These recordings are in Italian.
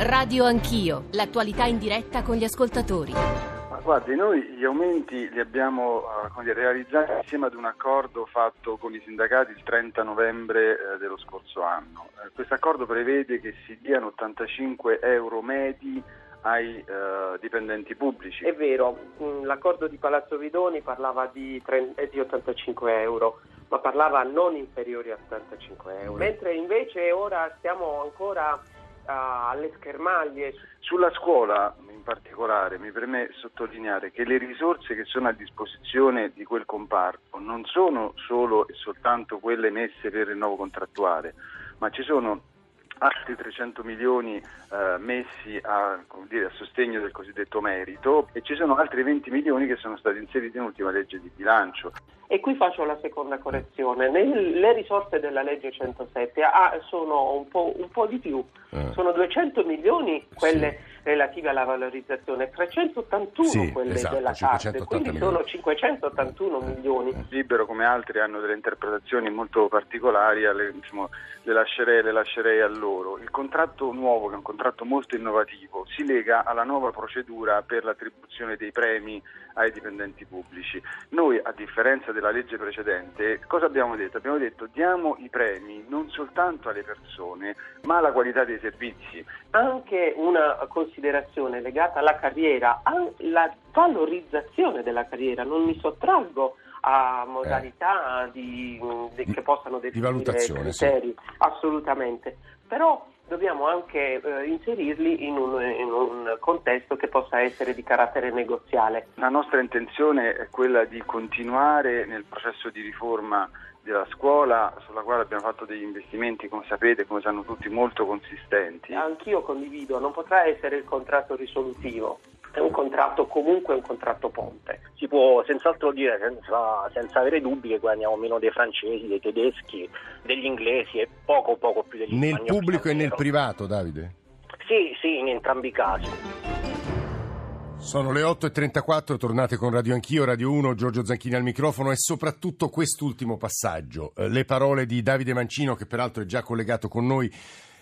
Radio Anch'io, l'attualità in diretta con gli ascoltatori. Ma guardi, noi gli aumenti li abbiamo uh, realizzati insieme ad un accordo fatto con i sindacati il 30 novembre uh, dello scorso anno. Uh, questo accordo prevede che si diano 85 euro medi ai dipendenti pubblici. È vero, mm, l'accordo di Palazzo Vidoni parlava di, 30, di 85 euro ma parlava non inferiori a 85 euro, mentre invece ora stiamo ancora alle schermaglie. Sulla scuola in particolare mi permette sottolineare che le risorse che sono a disposizione di quel comparto non sono solo e soltanto quelle messe per il rinnovo contrattuale, ma ci sono altri 300 milioni eh, messi a, dire, a, sostegno del cosiddetto merito e ci sono altri 20 milioni che sono stati inseriti in ultima legge di bilancio. E qui faccio la seconda correzione. Le risorse della legge 107 ah, sono un po', un po', di più, eh. sono 200 milioni quelle sì. relative alla valorizzazione, 381 sì, quelle esatto, della CARD, quindi milioni. sono 581 eh. milioni. Libero come altri hanno delle interpretazioni molto particolari, alle, diciamo, le, lascerei, le lascerei a loro. Il contratto nuovo, che è un contratto molto innovativo, si lega alla nuova procedura per l'attribuzione dei premi ai dipendenti pubblici. Noi, a differenza della legge precedente, cosa abbiamo detto? Abbiamo detto diamo i premi non soltanto alle persone, ma alla qualità dei servizi. Anche una considerazione legata alla carriera, alla valorizzazione della carriera, non mi sottraggo a modalità eh. di, di, che possano definire criteri, sì. assolutamente. Però dobbiamo anche eh, inserirli in un, in un, contesto che possa essere di carattere negoziale. La nostra intenzione è quella di continuare nel processo di riforma della scuola sulla quale abbiamo fatto degli investimenti, come sapete, come sanno tutti, molto consistenti. Anch'io condivido, non potrà essere il contratto risolutivo, è un contratto comunque un contratto ponte. Si può senz'altro dire senza, senza, avere dubbi che guadagniamo meno dei francesi, dei tedeschi, degli inglesi e poco poco più degli nel spagnoli. Nel pubblico e nel privato, Davide? Sì, sì, in entrambi i casi. Sono le 8.34, tornate con Radio Anch'io, Radio 1, Giorgio Zanchini al microfono e soprattutto quest'ultimo passaggio, eh, le parole di Davide Mancino che peraltro è già collegato con noi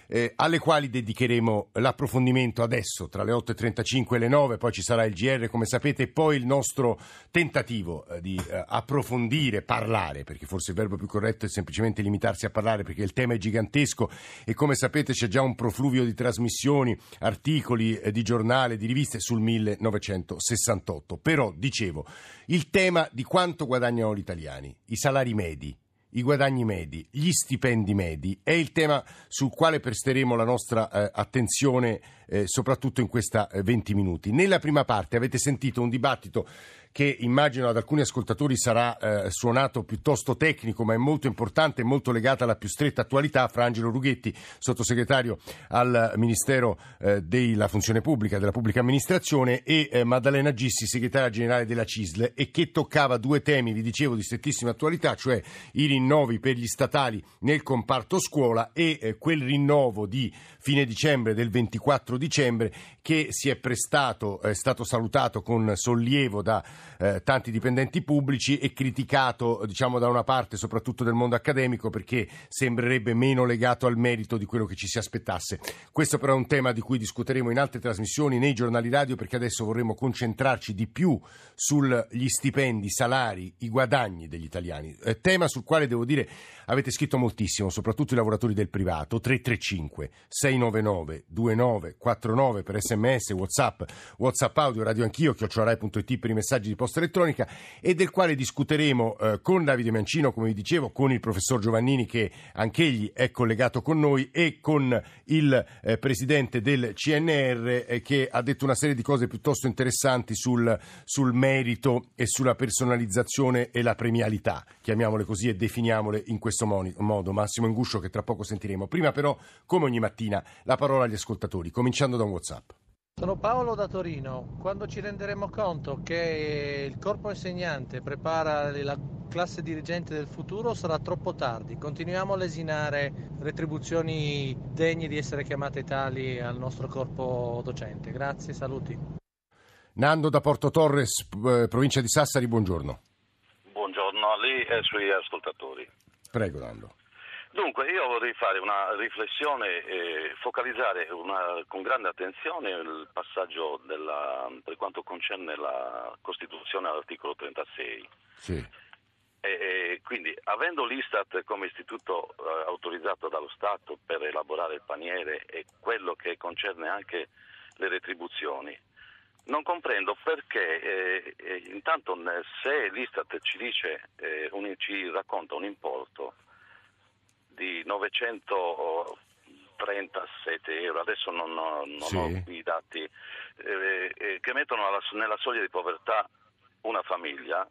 eh, alle quali dedicheremo l'approfondimento adesso tra le 8.35 e le 9, poi ci sarà il GR come sapete e poi il nostro tentativo eh, di eh, approfondire, parlare, perché forse il verbo più corretto è semplicemente limitarsi a parlare perché il tema è gigantesco e come sapete c'è già un profluvio di trasmissioni, articoli eh, di giornale, di riviste sul 1968. Però, dicevo, il tema di quanto guadagnano gli italiani, i salari medi, i guadagni medi, gli stipendi medi è il tema sul quale presteremo la nostra eh, attenzione eh, soprattutto in questa eh, 20 minuti. Nella prima parte avete sentito un dibattito che immagino ad alcuni ascoltatori sarà eh, suonato piuttosto tecnico, ma è molto importante e molto legato alla più stretta attualità, fra Angelo Rughetti, sottosegretario al Ministero eh, della Funzione Pubblica, della Pubblica Amministrazione, e eh, Maddalena Gissi, segretaria generale della CISL, e che toccava due temi, vi dicevo, di strettissima attualità, cioè i rinnovi per gli statali nel comparto scuola e eh, quel rinnovo di fine dicembre, del 24 dicembre, che si è prestato, è stato salutato con sollievo da eh, tanti dipendenti pubblici e criticato diciamo, da una parte soprattutto del mondo accademico perché sembrerebbe meno legato al merito di quello che ci si aspettasse. Questo però è un tema di cui discuteremo in altre trasmissioni, nei giornali radio, perché adesso vorremmo concentrarci di più sugli stipendi, i salari, i guadagni degli italiani. Eh, tema sul quale devo dire avete scritto moltissimo, soprattutto i lavoratori del privato, 335 699 2949 per sms, whatsapp, whatsapp audio, radio anch'io, chiocciorai.it per i messaggi di posta elettronica e del quale discuteremo eh, con Davide Mancino, come vi dicevo, con il professor Giovannini che anch'egli è collegato con noi e con il eh, presidente del CNR eh, che ha detto una serie di cose piuttosto interessanti sul, sul merito e sulla personalizzazione e la premialità, chiamiamole così e definiamole in questo modo. Massimo Inguscio che tra poco sentiremo. Prima però, come ogni mattina, la parola agli ascoltatori, cominciando da un WhatsApp. Sono Paolo da Torino. Quando ci renderemo conto che il corpo insegnante prepara la classe dirigente del futuro sarà troppo tardi. Continuiamo a lesinare retribuzioni degne di essere chiamate tali al nostro corpo docente. Grazie, saluti. Nando da Porto Torres, eh, provincia di Sassari, buongiorno. Buongiorno a lei e ai suoi ascoltatori. Prego, Nando. Dunque, io vorrei fare una riflessione e focalizzare una, con grande attenzione il passaggio della, per quanto concerne la Costituzione all'articolo 36. Sì. E, e quindi, avendo l'Istat come istituto eh, autorizzato dallo Stato per elaborare il paniere e quello che concerne anche le retribuzioni, non comprendo perché eh, eh, intanto se l'Istat ci, dice, eh, un, ci racconta un importo di 937 euro, adesso non, non Sì. ho i dati, eh, eh, che mettono alla- nella soglia di povertà una famiglia,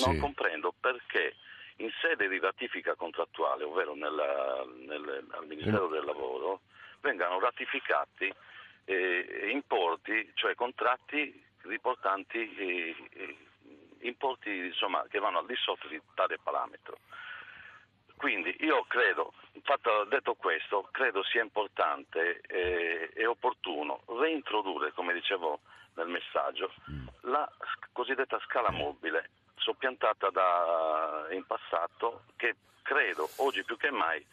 non Sì. comprendo perché in sede di ratifica contrattuale, ovvero nella- nel- al Ministero del Lavoro, vengano ratificati eh, importi, cioè contratti riportanti eh, eh, importi insomma, che vanno al di sotto di tale parametro. Quindi io credo, fatto, detto questo, credo sia importante eh, e opportuno reintrodurre, come dicevo nel messaggio, la s- cosiddetta scala mobile, soppiantata da, in passato, che credo oggi più che mai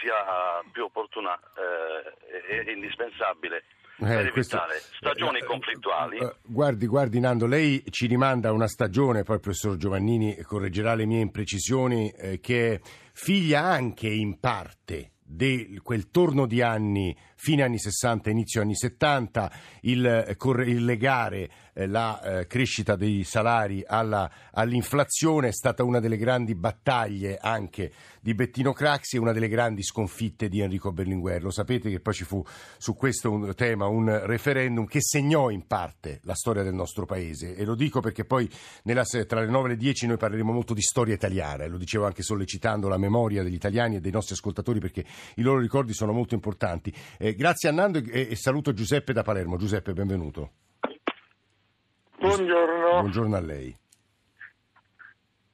sia più opportuna eh, e, e indispensabile per Eh, evitare stagioni eh, conflittuali. Guardi, guardi Nando, lei ci rimanda a una stagione, poi il professor Giovannini correggerà le mie imprecisioni, eh, che è figlia anche in parte di quel torno di anni, fine anni 60, inizio anni 70, il, eh, il legare eh, la eh, crescita dei salari alla- all'inflazione è stata una delle grandi battaglie anche di Bettino Craxi e una delle grandi sconfitte di Enrico Berlinguer. Lo sapete che poi ci fu su questo un tema un referendum che segnò in parte la storia del nostro paese e lo dico perché poi nella tra le 9 e le 10 noi parleremo molto di storia italiana e lo dicevo anche sollecitando la memoria degli italiani e dei nostri ascoltatori perché i loro ricordi sono molto importanti. Eh, grazie a Nando e, e saluto Giuseppe da Palermo. Giuseppe, benvenuto. Buongiorno. Buongiorno a lei.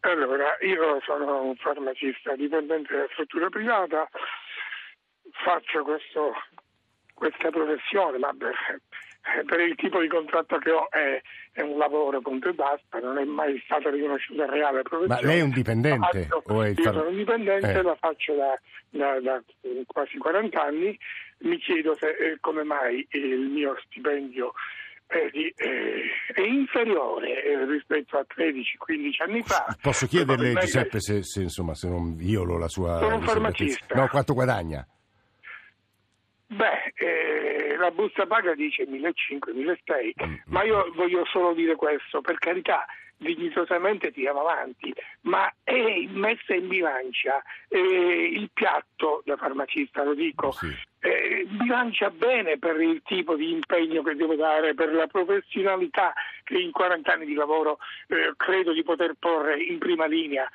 Allora, io sono un farmacista dipendente della struttura privata, faccio questo- questa professione, ma per, per il tipo di contratto che ho è, è un lavoro punto e basta, non è mai stata riconosciuta reale professione. Ma lei è un dipendente faccio- o è il io sono un dipendente, Eh. la faccio da, da- da quasi 40 anni, mi chiedo se, eh, come mai il mio stipendio è, di- eh, è inferiore eh, rispetto a 13-15 anni fa. Posso chiederle, Giuseppe, se, se, insomma, se non violo la sua Sono un farmacista. No, quanto guadagna? Beh, eh, la busta paga dice 1.500-1.600, Mm, ma io voglio solo dire questo, per carità, dignitosamente tiriamo avanti, ma è messa in bilancia eh, il piatto da farmacista, lo dico, Sì. eh, bilancia bene per il tipo di impegno che devo dare, per la professionalità che in 40 anni di lavoro eh, credo di poter porre in prima linea.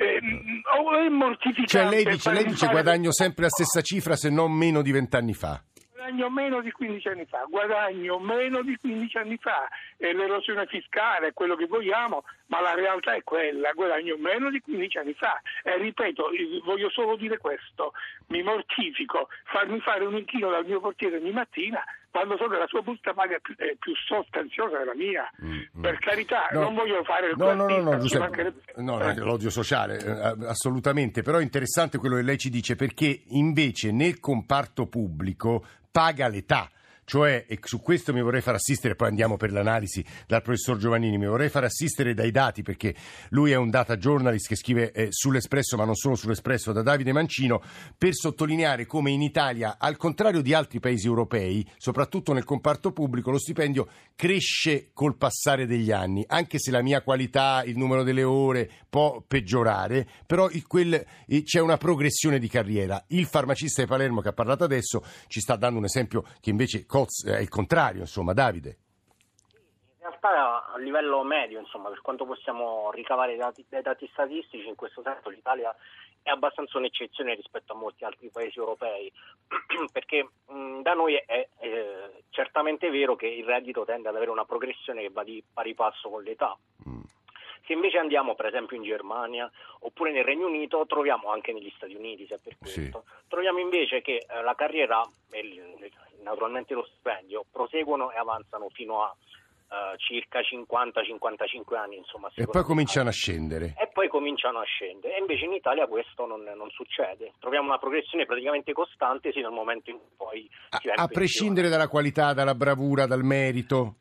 Eh, è mortificante Cioè lei dice, lei dice guadagno sempre la stessa cifra se non meno di vent'anni fa. Guadagno meno di 15 anni fa, guadagno meno di 15 anni fa, è l'erosione fiscale, è quello che vogliamo, ma la realtà è quella, guadagno meno di 15 anni fa. E ripeto, voglio solo dire questo, mi mortifico, farmi fare un inchino dal mio portiere ogni mattina quando so che la sua busta paga è più, è più sostanziosa della mia. Mm, Per carità, No. non voglio fare il No, no, no, no, Giuseppe, no, no, l'odio sociale, eh, assolutamente, però è interessante quello che lei ci dice perché invece nel comparto pubblico paga l'età. Cioè, e su questo mi vorrei far assistere, poi andiamo per l'analisi dal professor Giovannini, mi vorrei far assistere dai dati perché lui è un data journalist che scrive eh, sull'Espresso, ma non solo sull'Espresso, da Davide Mancino, per sottolineare come in Italia, al contrario di altri paesi europei, soprattutto nel comparto pubblico, lo stipendio cresce col passare degli anni, anche se la mia qualità, il numero delle ore può peggiorare, però il- quel- c'è una progressione di carriera. Il farmacista di Palermo che ha parlato adesso ci sta dando un esempio che invece Coz è il contrario, insomma, Davide. In realtà a livello medio, insomma, per quanto possiamo ricavare dati- dai dati statistici, in questo senso l'Italia è abbastanza un'eccezione rispetto a molti altri paesi europei, perché mh, da noi è eh, certamente vero che il reddito tende ad avere una progressione che va di pari passo con l'età. Mm. Se invece andiamo per esempio in Germania oppure nel Regno Unito, troviamo anche negli Stati Uniti, se per Sì. questo, troviamo invece che eh, la carriera e naturalmente lo stipendio proseguono e avanzano fino a uh, circa 50-55 anni. Insomma, e poi cominciano a scendere. E poi cominciano a scendere. E invece in Italia questo non, non succede. Troviamo una progressione praticamente costante sino al momento in cui poi A, a prescindere dalla qualità, dalla bravura, dal merito?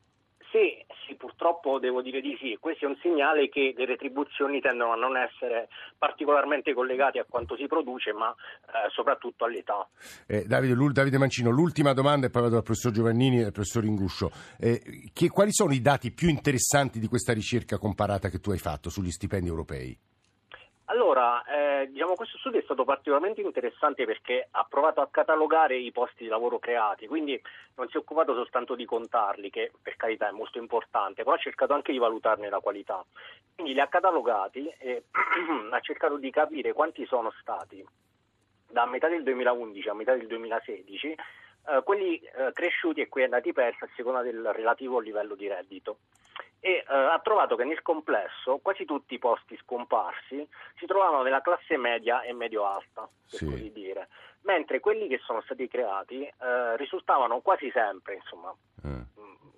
Sì, sì, purtroppo devo dire di sì. Questo è un segnale che le retribuzioni tendono a non essere particolarmente collegate a quanto si produce, ma eh, soprattutto all'età. Eh, Davide, Davide, Mancino, l'ultima domanda è poi vado al professor Giovannini e al professor Inguscio. Eh, che, quali sono i dati più interessanti di questa ricerca comparata che tu hai fatto sugli stipendi europei? Allora, eh, diciamo, questo studio è stato particolarmente interessante perché ha provato a catalogare i posti di lavoro creati, quindi non si è occupato soltanto di contarli, che per carità è molto importante, però ha cercato anche di valutarne la qualità. Quindi li ha catalogati e ha cercato di capire quanti sono stati da metà del 2011 a metà del 2016 eh, quelli eh, cresciuti e quelli andati persi a seconda del relativo livello di reddito e eh, ha trovato che nel complesso quasi tutti i posti scomparsi si trovavano nella classe media e medio-alta, per sì. così dire, mentre quelli che sono stati creati eh, risultavano quasi sempre, insomma, eh.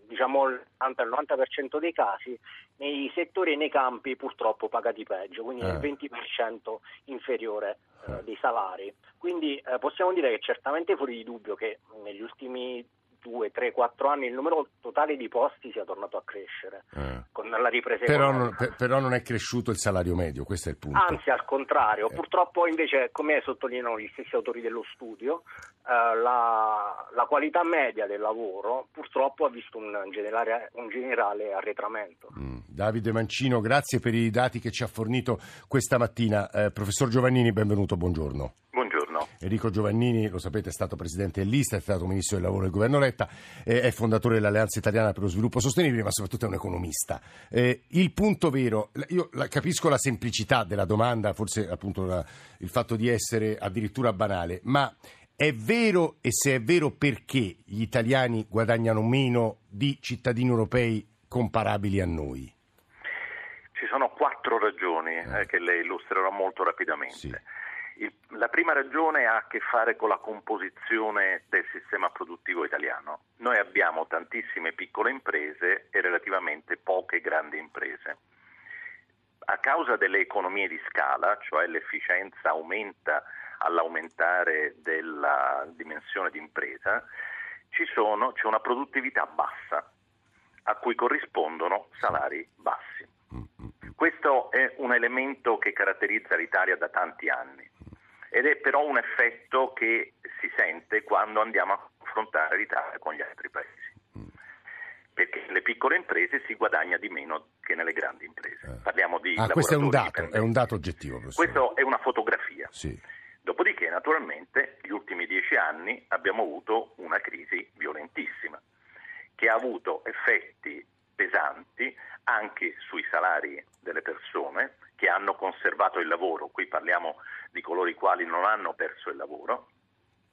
diciamo il 90% dei casi, nei settori e nei campi purtroppo pagati peggio, quindi il 20% eh. inferiore eh, dei salari. Quindi eh, possiamo dire che certamente fuori di dubbio che negli ultimi 2, 3, 4 anni il numero totale di posti sia tornato a crescere eh. con la ripresa però non, per, però non, è cresciuto il salario medio, questo è il punto. Anzi, al contrario, eh. purtroppo invece, come sottolineano gli stessi autori dello studio, eh, la, la, qualità media del lavoro purtroppo ha visto un generale, un generale arretramento. Mm. Davide Mancino, grazie per i dati che ci ha fornito questa mattina. Eh, professor Giovannini, benvenuto, buongiorno. Enrico Giovannini, lo sapete, è stato presidente dell'Ista, è stato ministro del lavoro del governo Letta, eh, è fondatore dell'Alleanza Italiana per lo Sviluppo Sostenibile, ma soprattutto è un economista. Eh, il punto vero, io capisco la semplicità della domanda, forse appunto la, il fatto di essere addirittura banale, ma è vero e se è vero perché gli italiani guadagnano meno di cittadini europei comparabili a noi? Ci sono quattro ragioni eh, che le illustrerò molto rapidamente. Sì. Il, la prima ragione ha a che fare con la composizione del sistema produttivo italiano. Noi abbiamo tantissime piccole imprese e relativamente poche grandi imprese. A causa delle economie di scala, cioè l'efficienza aumenta all'aumentare della dimensione di impresa, sono, c'è una produttività bassa a cui corrispondono salari bassi. Mm, mm, mm. Questo è un elemento che caratterizza l'Italia da tanti anni ed è però un effetto che si sente quando andiamo a confrontare l'Italia con gli altri paesi. Perché nelle piccole imprese si guadagna di meno che nelle grandi imprese. Eh. Parliamo di ah, questo è un dato, è un dato oggettivo. Questo è una fotografia. Sì. Dopodiché, naturalmente, negli ultimi dieci anni abbiamo avuto una crisi violentissima che ha avuto effetti pesanti anche sui salari delle persone che hanno conservato il lavoro. Qui parliamo di coloro i quali non hanno perso il lavoro,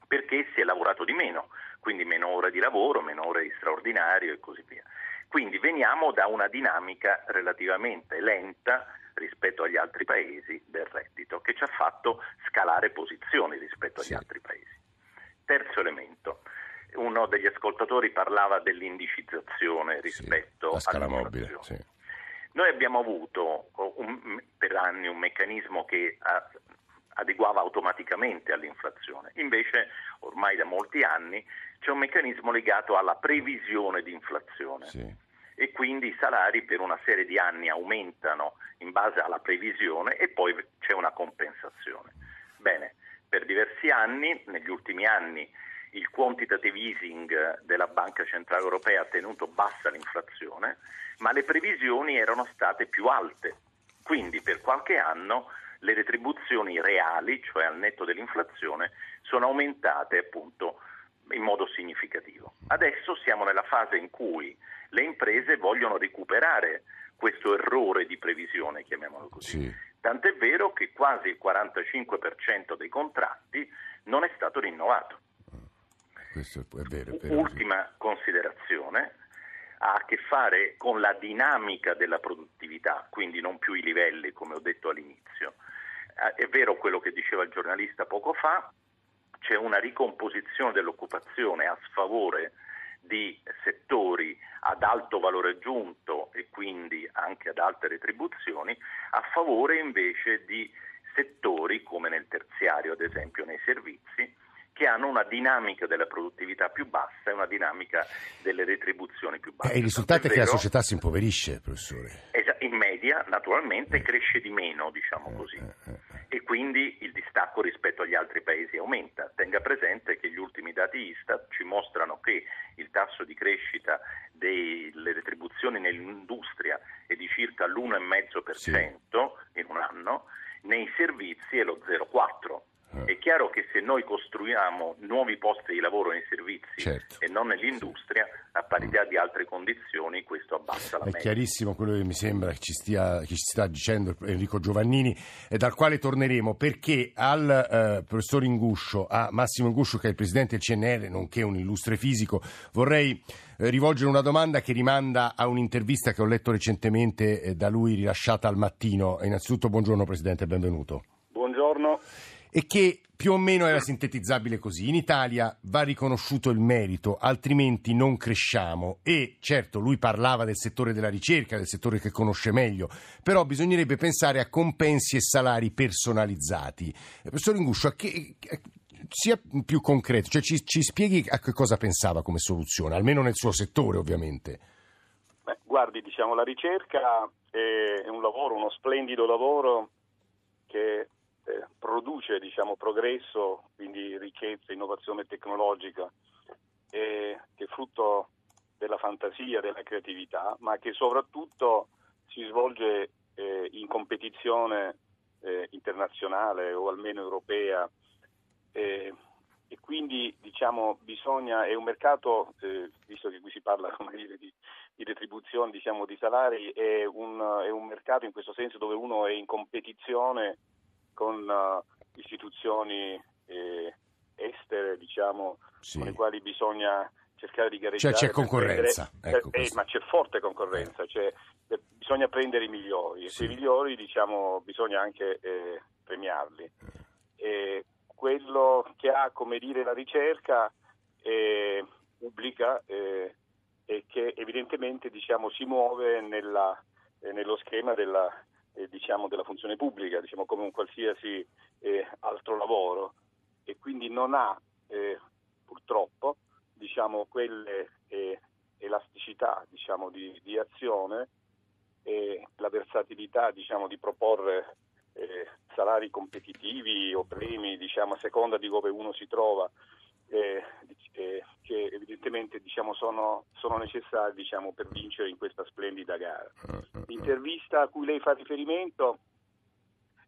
perché si è lavorato di meno, quindi meno ore di lavoro, meno ore di straordinario e così via. Quindi veniamo da una dinamica relativamente lenta rispetto agli altri paesi del reddito, che ci ha fatto scalare posizioni rispetto agli sì. altri paesi. Terzo elemento, uno degli ascoltatori parlava dell'indicizzazione rispetto sì, alla mobile. Sì. Noi abbiamo avuto un, per anni un meccanismo che adeguava automaticamente all'inflazione. Invece ormai da molti anni c'è un meccanismo legato alla previsione di inflazione. Sì. E quindi i salari per una serie di anni aumentano in base alla previsione e poi c'è una compensazione. Bene, per diversi anni, negli ultimi anni, il quantitative easing della Banca Centrale Europea ha tenuto bassa l'inflazione, ma le previsioni erano state più alte. Quindi per qualche anno le retribuzioni reali, cioè al netto dell'inflazione, sono aumentate appunto in modo significativo. Adesso siamo nella fase in cui le imprese vogliono recuperare questo errore di previsione, chiamiamolo così. Sì. Tant'è vero che quasi il 45% dei contratti non è stato rinnovato. Questo è vero, è Ultima considerazione ha a che fare con la dinamica della produttività, quindi non più i livelli come ho detto all'inizio. Eh, è vero quello che diceva il giornalista poco fa, c'è una ricomposizione dell'occupazione a sfavore di settori ad alto valore aggiunto e quindi anche ad alte retribuzioni, a favore invece di settori come nel terziario, ad esempio nei servizi, che hanno una dinamica della produttività più bassa e una dinamica delle retribuzioni più basse. E il risultato è, è che la società si impoverisce, professore. In media, naturalmente, cresce di meno, diciamo eh, così, eh, eh, e quindi il distacco rispetto agli altri paesi aumenta. Tenga presente che gli ultimi dati Istat ci mostrano che il tasso di crescita delle retribuzioni nell'industria è di circa l'1,5% sì. in un anno, nei servizi è lo 0,4%. È chiaro che se noi costruiamo nuovi posti di lavoro nei servizi certo. e non nell'industria, a parità di altre condizioni, questo abbassa la media. È chiarissimo quello che mi sembra che ci, stia, che ci sta dicendo Enrico Giovannini, e dal quale torneremo, perché al eh, professor Inguscio, a Massimo Inguscio, che è il presidente del CNR, nonché un illustre fisico, vorrei eh, rivolgere una domanda che rimanda a un'intervista che ho letto recentemente eh, da lui rilasciata al mattino. Innanzitutto, buongiorno Presidente, benvenuto. E che più o meno era sintetizzabile così. In Italia va riconosciuto il merito, altrimenti non cresciamo. E certo, lui parlava del settore della ricerca, del settore che conosce meglio, però bisognerebbe pensare a compensi e salari personalizzati. Eh, professor Inguscio, che, sia più concreto, cioè ci, ci, spieghi a che cosa pensava come soluzione, almeno nel suo settore ovviamente. Beh, guardi, diciamo, la ricerca è un lavoro, uno splendido lavoro produce diciamo, progresso, quindi ricchezza, innovazione tecnologica, eh, che è frutto della fantasia, della creatività, ma che soprattutto si svolge eh, in competizione eh, internazionale o almeno europea. E quindi diciamo, bisogna, è un mercato, eh, visto che qui si parla dire, di, di, retribuzione, diciamo, di salari, è un, è un mercato in questo senso dove uno è in competizione con uh, istituzioni eh, estere, diciamo, sì. con le quali bisogna cercare di gareggiare. Cioè c'è concorrenza. Prendere, ecco eh, ma c'è forte concorrenza, eh. cioè, eh, bisogna prendere i migliori e sì. quei migliori diciamo, bisogna anche eh, premiarli. Eh. E quello che ha come dire la ricerca pubblica e che evidentemente diciamo, si muove nella, nello schema della eh, diciamo, della funzione pubblica, diciamo, come un qualsiasi eh, altro lavoro. E quindi non ha eh, purtroppo diciamo, quelle eh, elasticità diciamo, di, di, azione e la versatilità diciamo, di proporre eh, salari competitivi o premi diciamo, a seconda di dove uno si trova eh, eh, che evidentemente diciamo, sono, sono, necessari diciamo, per vincere in questa splendida gara. L'intervista a cui lei fa riferimento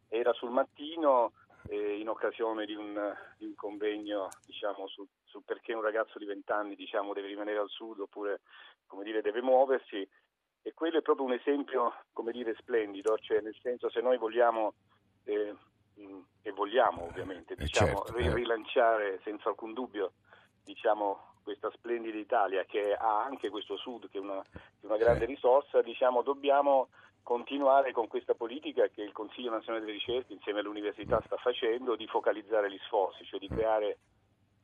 era sul mattino eh, in occasione di un, di un convegno diciamo, su, su, perché un ragazzo di 20 anni diciamo, deve rimanere al sud oppure dire, deve muoversi e quello è proprio un esempio dire, splendido, cioè nel senso se noi vogliamo eh, vogliamo ovviamente eh, diciamo, certo, eh. rilanciare senza alcun dubbio diciamo, questa splendida Italia che ha anche questo sud che è una, una grande risorsa, diciamo, dobbiamo continuare con questa politica che il Consiglio nazionale delle ricerche insieme all'università sta facendo di focalizzare gli sforzi, cioè di creare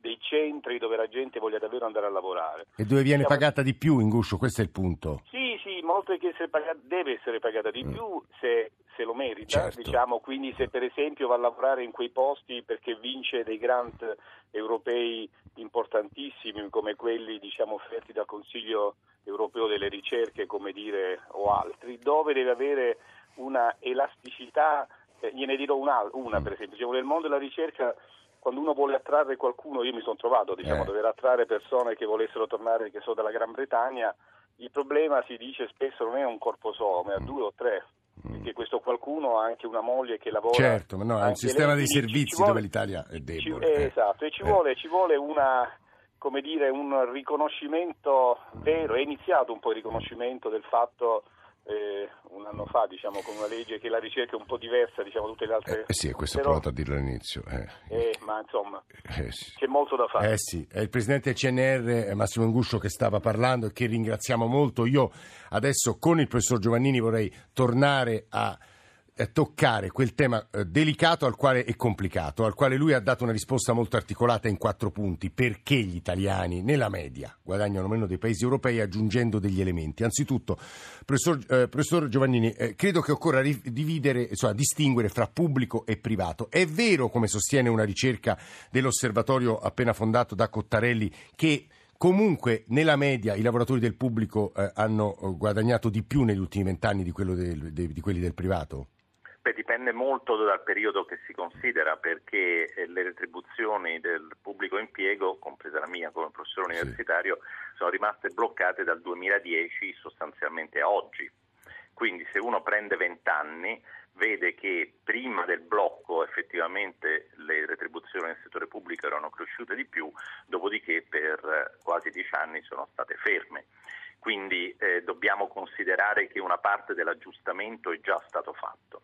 dei centri dove la gente voglia davvero andare a lavorare. E dove viene diciamo, pagata di più in Guscio, questo è il punto. Sì, sì, molto che essere pagata, deve essere pagata di mm. più se, se, lo merita, certo. diciamo, quindi se per esempio va a lavorare in quei posti perché vince dei grant europei importantissimi come quelli diciamo, offerti dal Consiglio europeo delle ricerche, come dire, o altri, dove deve avere una elasticità, eh, gliene dirò una, una per esempio, diciamo, nel mondo della ricerca quando uno vuole attrarre qualcuno, io mi sono trovato diciamo, a dover attrarre persone che volessero tornare, che sono dalla Gran Bretagna, il problema si dice spesso non è un corpo solo, ma è due o tre. Mm. Perché questo qualcuno ha anche una moglie che lavora. Certo, ma no, è un sistema dei servizi vuole, dove l'Italia è debole. Ci, eh, esatto, e ci, eh. vuole, ci vuole una, come dire, un riconoscimento vero, è iniziato un po' il riconoscimento del fatto eh, un anno fa, diciamo, con una legge che la ricerca è un po' diversa, diciamo, tutte le altre. Eh, sì, questo Però, ho provato a dirlo all'inizio. Eh. Eh, ma insomma, eh, sì. c'è molto da fare. Eh sì, è il presidente del CNR eh, Massimo Inguscio che stava parlando e che ringraziamo molto. Io adesso con il professor Giovannini vorrei tornare a eh, toccare quel tema eh, delicato al quale è complicato, al quale lui ha dato una risposta molto articolata in quattro punti. Perché gli italiani nella media guadagnano meno dei paesi europei aggiungendo degli elementi? Anzitutto, professor, eh, professor Giovannini, eh, credo che occorra dividere, insomma, distinguere fra pubblico e privato. È vero, come sostiene una ricerca dell'osservatorio appena fondato da Cottarelli, che Comunque, nella media, i lavoratori del pubblico eh, hanno eh, guadagnato di più negli ultimi vent'anni di, del, de, di quelli del privato? Beh, dipende molto dal periodo che si considera perché eh, le retribuzioni del pubblico impiego, compresa la mia come professore universitario, sì. sono rimaste bloccate dal 2010 sostanzialmente a oggi. Quindi se uno prende vent'anni vede che prima del blocco effettivamente le retribuzioni nel settore pubblico erano cresciute di più, dopodiché per quasi dieci anni sono state ferme. Quindi eh, dobbiamo considerare che una parte dell'aggiustamento è già stato fatto.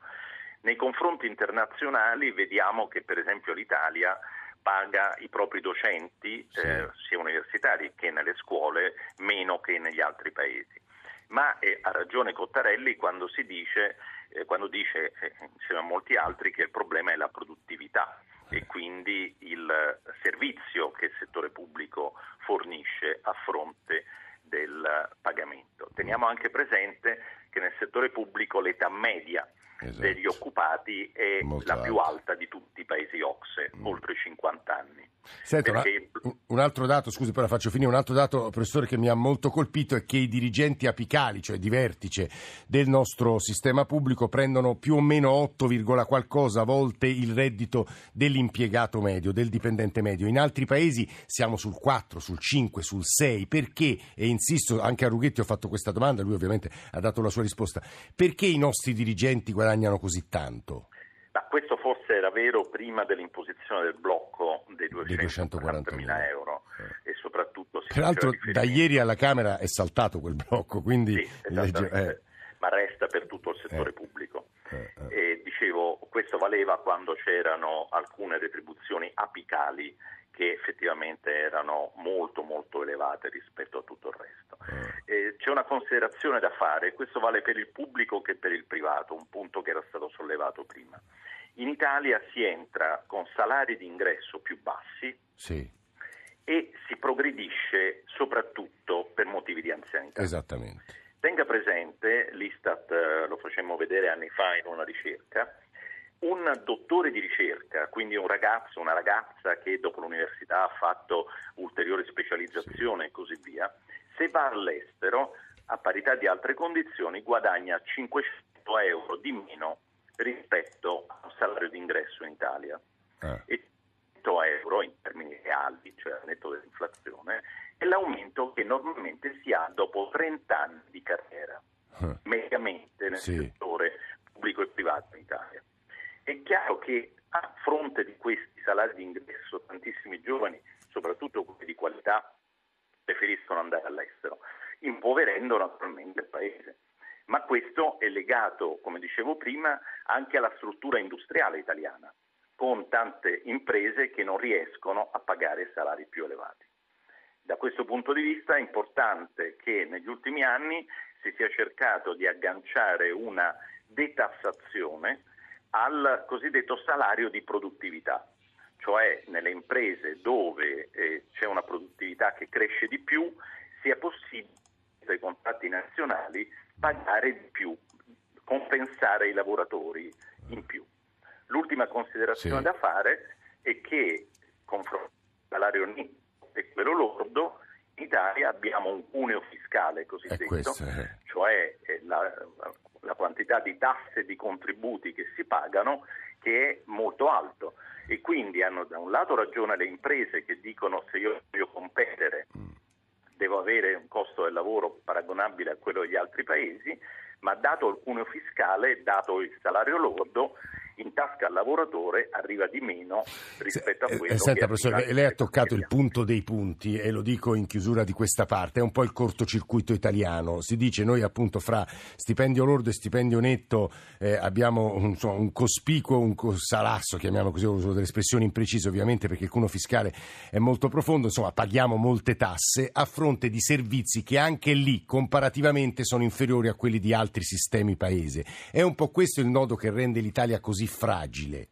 Nei confronti internazionali vediamo che per esempio l'Italia paga i propri docenti, sì. eh, sia universitari che nelle scuole, meno che negli altri paesi. Ma eh, ha ragione Cottarelli quando si dice eh, quando dice, eh, insieme a molti altri, che il problema è la produttività e quindi il servizio che il settore pubblico fornisce a fronte del pagamento. Teniamo anche presente che nel settore pubblico l'età media esatto. degli occupati è Molto la alto. più alta di tutti i paesi OXE, mm. oltre 50 anni. Senta, Perché... un altro dato, scusi, poi la faccio finire. Un altro dato, professore, che mi ha molto colpito è che i dirigenti apicali, cioè di vertice del nostro sistema pubblico, prendono più o meno 8, qualcosa volte il reddito dell'impiegato medio, del dipendente medio. In altri paesi siamo sul 4, sul 5, sul 6. Perché? E insisto, anche a Rughetti ho fatto questa domanda, lui ovviamente ha dato la sua risposta. Perché i nostri dirigenti guadagnano così tanto? Ma questo forse era vero prima dell'imposizione del blocco dei 240 mila euro eh. e soprattutto... Peraltro da ieri alla Camera è saltato quel blocco, quindi... Sì, eh. ma resta per tutto il settore eh. pubblico. Eh, eh. E dicevo, questo valeva quando c'erano alcune retribuzioni apicali che effettivamente erano molto molto elevate rispetto a tutto il resto. Eh. c'è una considerazione da fare, questo vale per il pubblico che per il privato, un punto che era stato sollevato prima. In Italia si entra con salari di ingresso più bassi sì. e si progredisce soprattutto per motivi di anzianità. Esattamente. Tenga presente, l'Istat eh, lo facemmo vedere anni fa in una ricerca, un dottore di ricerca, quindi un ragazzo, una ragazza che dopo l'università ha fatto ulteriore specializzazione e così via, se va all'estero, a parità di altre condizioni, guadagna 500 euro di meno rispetto al salario di ingresso in Italia. Eh. E 100 euro in termini reali, cioè al netto dell'inflazione, è l'aumento che normalmente si ha dopo 30 anni di carriera, eh. mediamente nel sì. settore pubblico e privato in Italia. È chiaro che a fronte di questi salari di ingresso tantissimi giovani, soprattutto quelli di qualità, preferiscono andare all'estero, impoverendo naturalmente il paese. Ma questo è legato, come dicevo prima, anche alla struttura industriale italiana, con tante imprese che non riescono a pagare salari più elevati. Da questo punto di vista è importante che negli ultimi anni si sia cercato di agganciare una detassazione al cosiddetto salario di produttività, cioè nelle imprese dove eh, c'è una produttività che cresce di più sia possibile ai contratti nazionali pagare di più, compensare i lavoratori in più. L'ultima considerazione sì. da fare è che confronto il salario netto e quello lordo in Italia abbiamo un cuneo fiscale cosiddetto, cioè eh, la, la quantità di tasse e di contributi che si pagano che è molto alto. E quindi hanno da un lato ragione le imprese che dicono se io voglio competere devo avere un costo del lavoro paragonabile a quello degli altri paesi, ma dato il cuneo fiscale, dato il salario lordo, in tasca al lavoratore arriva di meno rispetto a quello eh, senta, che professore, lei ha toccato il punto dei punti e lo dico in chiusura di questa parte, è un po' il cortocircuito italiano. Si dice noi appunto fra stipendio lordo e stipendio netto eh, abbiamo un, insomma, un, cospicuo, un salasso, chiamiamolo così, uso delle espressioni imprecise ovviamente perché il cuno fiscale è molto profondo, insomma paghiamo molte tasse a fronte di servizi che anche lì comparativamente sono inferiori a quelli di altri sistemi paese. È un po' questo il nodo che rende l'Italia così fragile?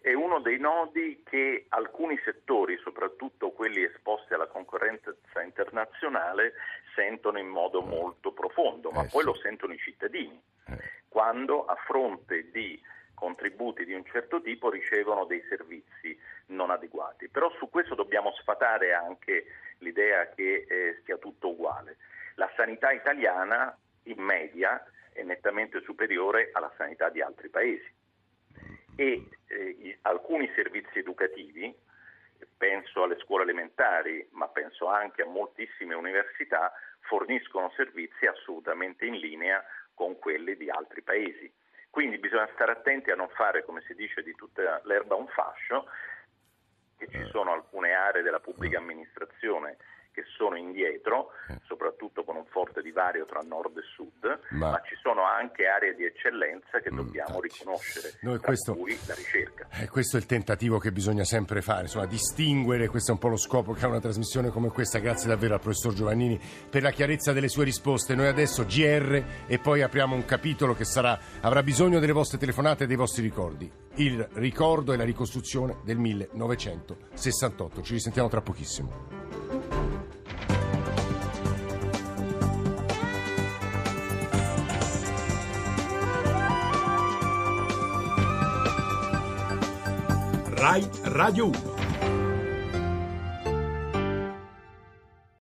È uno dei nodi che alcuni settori, soprattutto quelli esposti alla concorrenza internazionale, sentono in modo mm. molto profondo, ma eh, poi sì. lo sentono i cittadini, eh. quando a fronte di contributi di un certo tipo ricevono dei servizi non adeguati. Però su questo dobbiamo sfatare anche l'idea che eh, sia tutto uguale. La sanità italiana in media è nettamente superiore alla sanità di altri paesi e eh, alcuni servizi educativi, penso alle scuole elementari, ma penso anche a moltissime università, forniscono servizi assolutamente in linea con quelli di altri paesi. Quindi bisogna stare attenti a non fare, come si dice, di tutta l'erba un fascio, che ci eh. sono alcune aree della pubblica amministrazione che sono indietro, eh. soprattutto con un forte divario tra nord e sud, ma, ma ci sono anche aree di eccellenza che mm, dobbiamo riconoscere, Noi tra questo, cui la ricerca. Eh, questo è il tentativo che bisogna sempre fare, insomma, distinguere, questo è un po' lo scopo che ha una trasmissione come questa. Grazie davvero al professor Giovannini per la chiarezza delle sue risposte. Noi adesso GR e poi apriamo un capitolo che sarà, avrà bisogno delle vostre telefonate e dei vostri ricordi. Il ricordo e la ricostruzione del 1968. Ci risentiamo tra pochissimo. Rai Radio 1.